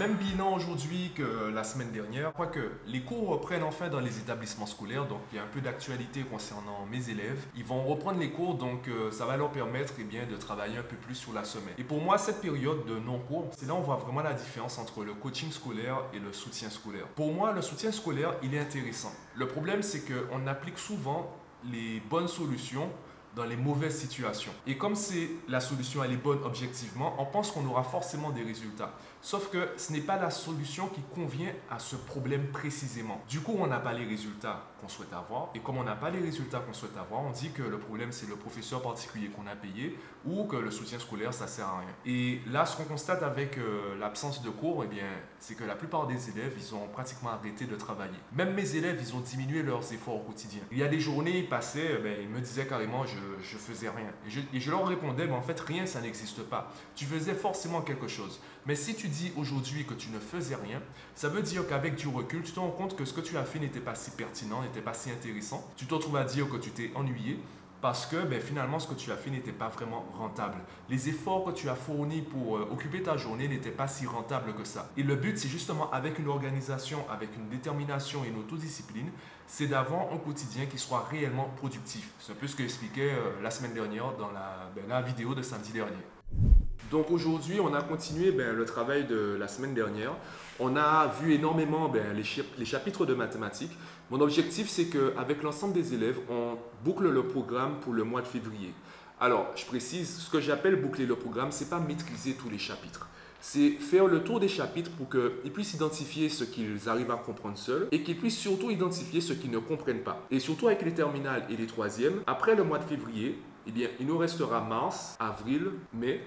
même bilan aujourd'hui que la semaine dernière. que les cours reprennent enfin dans les établissements scolaires, donc il y a un peu d'actualité concernant mes élèves. Ils vont reprendre les cours, donc euh, ça va leur permettre eh bien, de travailler un peu plus sur la semaine. Et pour moi, cette période de non-cours, c'est là où on voit vraiment la différence entre le coaching scolaire et le soutien scolaire. Pour moi, le soutien scolaire, il est intéressant. Le problème, c'est qu'on applique souvent les bonnes solutions dans les mauvaises situations. Et comme c'est la solution, elle est bonne objectivement, on pense qu'on aura forcément des résultats. Sauf que ce n'est pas la solution qui convient à ce problème précisément. Du coup, on n'a pas les résultats qu'on souhaite avoir. Et comme on n'a pas les résultats qu'on souhaite avoir, on dit que le problème, c'est le professeur particulier qu'on a payé ou que le soutien scolaire, ça sert à rien. Et là, ce qu'on constate avec euh, l'absence de cours, eh bien, c'est que la plupart des élèves, ils ont pratiquement arrêté de travailler. Même mes élèves, ils ont diminué leurs efforts au quotidien. Il y a des journées, ils passaient, eh ils me disaient carrément, je, je faisais rien. Et je, leur répondais, mais en fait, rien, ça n'existe pas. Tu faisais forcément quelque chose. Mais si tu dis aujourd'hui que tu ne faisais rien, ça veut dire qu'avec du recul, tu te rends compte que ce que tu as fait n'était pas si pertinent, n'était pas si intéressant. Tu te retrouves à dire que tu t'es ennuyé parce que ben, finalement ce que tu as fait n'était pas vraiment rentable. Les efforts que tu as fournis pour euh, occuper ta journée n'étaient pas si rentables que ça. Et le but, c'est justement avec une organisation, avec une détermination et une autodiscipline, c'est d'avoir un quotidien qui soit réellement productif. C'est un peu ce que j'expliquais euh, la semaine dernière dans la, ben, la vidéo de samedi dernier. Donc aujourd'hui, on a continué ben, le travail de la semaine dernière. On a vu énormément ben, les, chapitres de mathématiques. Mon objectif, c'est qu'avec l'ensemble des élèves, on boucle le programme pour le mois de février. Alors, je précise, ce que j'appelle boucler le programme, c'est pas maîtriser tous les chapitres. C'est faire le tour des chapitres pour qu'ils puissent identifier ce qu'ils arrivent à comprendre seuls et qu'ils puissent surtout identifier ce qu'ils ne comprennent pas. Et surtout avec les terminales et les troisièmes, après le mois de février, eh bien, il nous restera mars, avril, mai,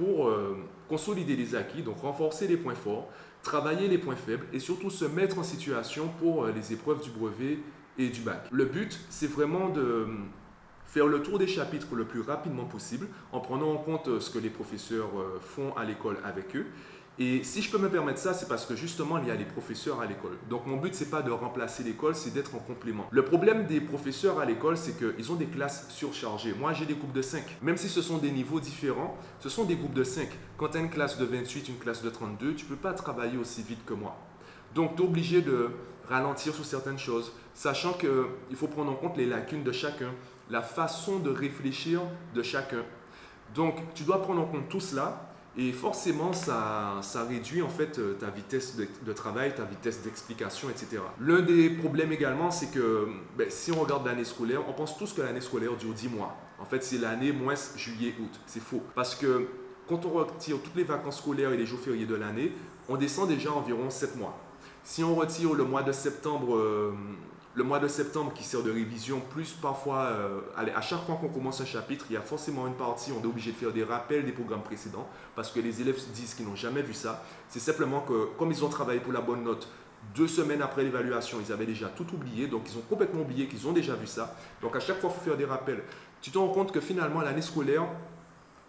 pour euh, consolider les acquis, donc renforcer les points forts, travailler les points faibles et surtout se mettre en situation pour euh, les épreuves du brevet et du bac. Le but, c'est vraiment de euh, faire le tour des chapitres le plus rapidement possible en prenant en compte ce que les professeurs font à l'école avec eux et si je peux me permettre ça, c'est parce que justement, il y a les professeurs à l'école. Donc mon but, c'est pas de remplacer l'école, c'est d'être en complément. Le problème des professeurs à l'école, c'est qu'ils ont des classes surchargées. Moi, j'ai des groupes de 5. Même si ce sont des niveaux différents, ce sont des groupes de 5. Quand tu as une classe de 28, une classe de 32, tu peux pas travailler aussi vite que moi. Donc tu es obligé de ralentir sur certaines choses, sachant qu'il faut prendre en compte les lacunes de chacun, la façon de réfléchir de chacun. Donc tu dois prendre en compte tout cela et forcément, ça, réduit en fait euh, ta vitesse de, travail, ta vitesse d'explication, etc. L'un des problèmes également, c'est que ben, si on regarde l'année scolaire, on pense tous que l'année scolaire dure 10 mois. En fait, c'est l'année moins juillet, août. C'est faux. Parce que quand on retire toutes les vacances scolaires et les jours fériés de l'année, on descend déjà environ 7 mois. Si on retire le mois de septembre, euh, le mois de septembre qui sert de révision, plus parfois, euh, à chaque fois qu'on commence un chapitre, il y a forcément une partie, on est obligé de faire des rappels des programmes précédents, parce que les élèves disent qu'ils n'ont jamais vu ça. C'est simplement que, comme ils ont travaillé pour la bonne note, deux semaines après l'évaluation, ils avaient déjà tout oublié, donc ils ont complètement oublié qu'ils ont déjà vu ça. Donc à chaque fois, il faut faire des rappels. Tu te rends compte que finalement, l'année scolaire,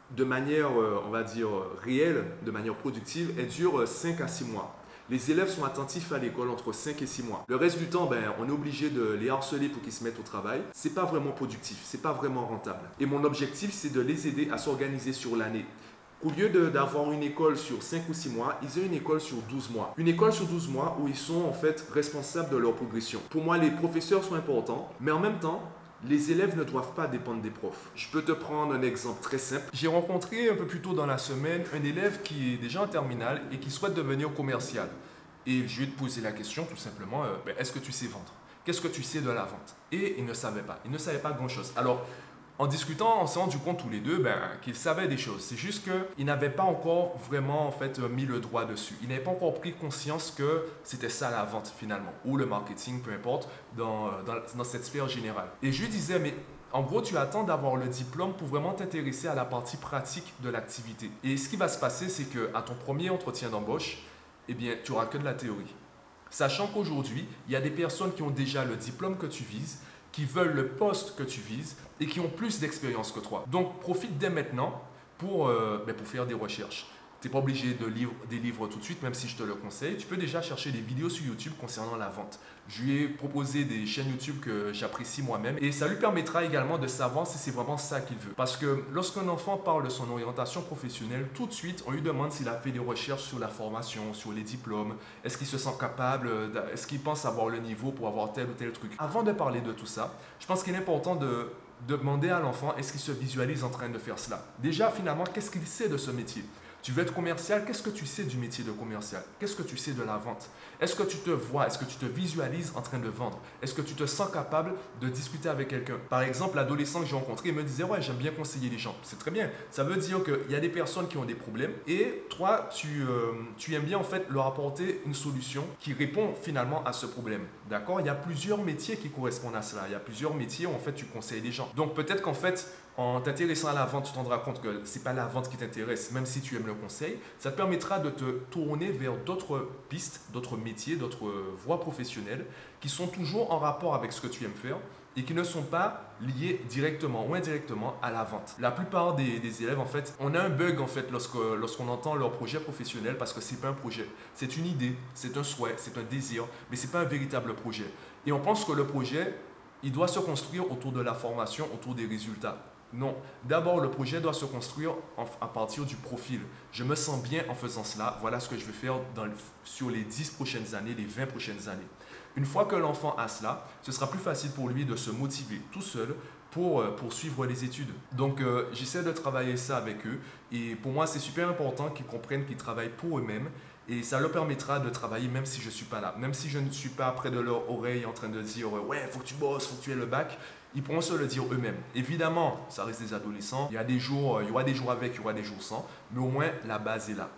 de manière, euh, on va dire, réelle, de manière productive, elle dure 5 à 6 mois. Les élèves sont attentifs à l'école entre 5 et 6 mois. Le reste du temps, ben, on est obligé de les harceler pour qu'ils se mettent au travail. C'est pas vraiment productif, c'est pas vraiment rentable. Et mon objectif, c'est de les aider à s'organiser sur l'année. Au lieu d'avoir une école sur 5 ou 6 mois, ils aient une école sur 12 mois. Une école sur 12 mois où ils sont en fait responsables de leur progression. Pour moi, les professeurs sont importants, mais en même temps, les élèves ne doivent pas dépendre des profs. Je peux te prendre un exemple très simple. J'ai rencontré un peu plus tôt dans la semaine un élève qui est déjà en terminale et qui souhaite devenir commercial. Et je lui ai posé la question tout simplement, euh, ben, est-ce que tu sais vendre? Qu'est-ce que tu sais de la vente? Et il ne savait pas. Il ne savait pas grand-chose. Alors, en discutant, on s'est rendu compte tous les deux ben, qu'il savait des choses. C'est juste qu'il n'avait pas encore vraiment en fait, mis le droit dessus. Il n'avait pas encore pris conscience que c'était ça la vente finalement, ou le marketing, peu importe, dans, euh, dans, dans cette sphère générale. Et je lui disais, mais en gros, tu attends d'avoir le diplôme pour vraiment t'intéresser à la partie pratique de l'activité. Et ce qui va se passer, c'est qu'à ton premier entretien d'embauche, eh bien, tu n'auras que de la théorie. Sachant qu'aujourd'hui, il y a des personnes qui ont déjà le diplôme que tu vises, qui veulent le poste que tu vises et qui ont plus d'expérience que toi. Donc profite dès maintenant pour, euh, ben, faire des recherches. Tu n'es pas obligé de lire des livres tout de suite, même si je te le conseille. Tu peux déjà chercher des vidéos sur YouTube concernant la vente. Je lui ai proposé des chaînes YouTube que j'apprécie moi-même et ça lui permettra également de savoir si c'est vraiment ça qu'il veut. Parce que lorsqu'un enfant parle de son orientation professionnelle, tout de suite, on lui demande s'il a fait des recherches sur la formation, sur les diplômes, est-ce qu'il se sent capable, est-ce qu'il pense avoir le niveau pour avoir tel ou tel truc? Avant de parler de tout ça, je pense qu'il est important de demander à l'enfant est-ce qu'il se visualise en train de faire cela? Déjà, finalement, qu'est-ce qu'il sait de ce métier? Tu veux être commercial, qu'est-ce que tu sais du métier de commercial? Qu'est-ce que tu sais de la vente? Est-ce que tu te vois, est-ce que tu te visualises en train de vendre? Est-ce que tu te sens capable de discuter avec quelqu'un? Par exemple, l'adolescent que j'ai rencontré, il me disait Ouais, j'aime bien conseiller les gens. C'est très bien. Ça veut dire qu'il y a des personnes qui ont des problèmes et toi, tu, euh, tu aimes bien en fait leur apporter une solution qui répond finalement à ce problème. D'accord? Il y a plusieurs métiers qui correspondent à cela. Il y a plusieurs métiers où en fait tu conseilles les gens. Donc peut-être qu'en fait, en t'intéressant à la vente, tu te rendras compte que ce n'est pas la vente qui t'intéresse, même si tu aimes le conseil. Ça te permettra de te tourner vers d'autres pistes, d'autres métiers, d'autres voies professionnelles qui sont toujours en rapport avec ce que tu aimes faire et qui ne sont pas liés directement ou indirectement à la vente. La plupart des, élèves, en fait, on a un bug en fait lorsqu'on entend leur projet professionnel parce que c'est pas un projet, c'est une idée, c'est un souhait, c'est un désir, mais c'est pas un véritable projet. Et on pense que le projet, il doit se construire autour de la formation, autour des résultats. Non, d'abord le projet doit se construire à partir du profil. Je me sens bien en faisant cela, voilà ce que je vais faire sur les 10 prochaines années, les 20 prochaines années. Une fois que l'enfant a cela, ce sera plus facile pour lui de se motiver tout seul pour euh, poursuivre les études. Donc euh, j'essaie de travailler ça avec eux et pour moi c'est super important qu'ils comprennent qu'ils travaillent pour eux-mêmes et ça leur permettra de travailler même si je ne suis pas là. Même si je ne suis pas près de leur oreille en train de dire ouais, faut que tu bosses, faut que tu aies le bac, ils pourront se le dire eux-mêmes. Évidemment, ça reste des adolescents, il y a des jours, euh, il y aura des jours avec, il y aura des jours sans, mais au moins la base est là.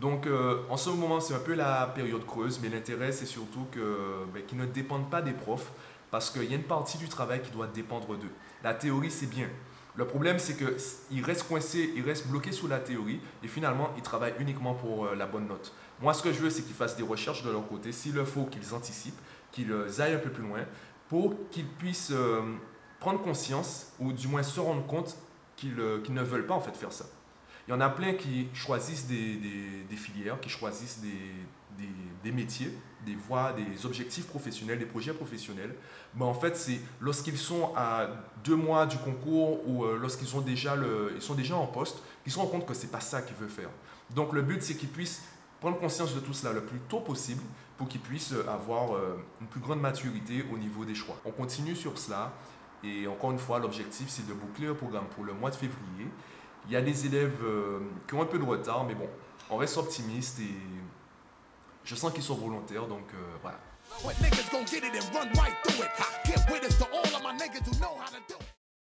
Donc euh, en ce moment, c'est un peu la période creuse, mais l'intérêt, c'est surtout ben, qu'ils ne dépendent pas des profs, parce qu'il y a une partie du travail qui doit dépendre d'eux. La théorie, c'est bien. Le problème, c'est qu'ils restent coincés, ils restent bloqués sous la théorie, et finalement, ils travaillent uniquement pour euh, la bonne note. Moi, ce que je veux, c'est qu'ils fassent des recherches de leur côté, s'il le faut, qu'ils anticipent, qu'ils aillent un peu plus loin, pour qu'ils puissent prendre conscience, ou du moins se rendre compte qu'ils ne veulent pas en fait faire ça. Il y en a plein qui choisissent des, filières, qui choisissent des, métiers, des voies, des objectifs professionnels, des projets professionnels. Mais en fait, c'est lorsqu'ils sont à deux mois du concours ou euh, lorsqu'ils sont déjà sont déjà en poste qu'ils se rendent compte que ce n'est pas ça qu'ils veulent faire. Donc le but, c'est qu'ils puissent prendre conscience de tout cela le plus tôt possible pour qu'ils puissent avoir euh, une plus grande maturité au niveau des choix. On continue sur cela. Et encore une fois, l'objectif, c'est de boucler le programme pour le mois de février. Il y a des élèves euh, qui ont un peu de retard, mais bon, on reste optimiste et je sens qu'ils sont volontaires, donc euh, voilà.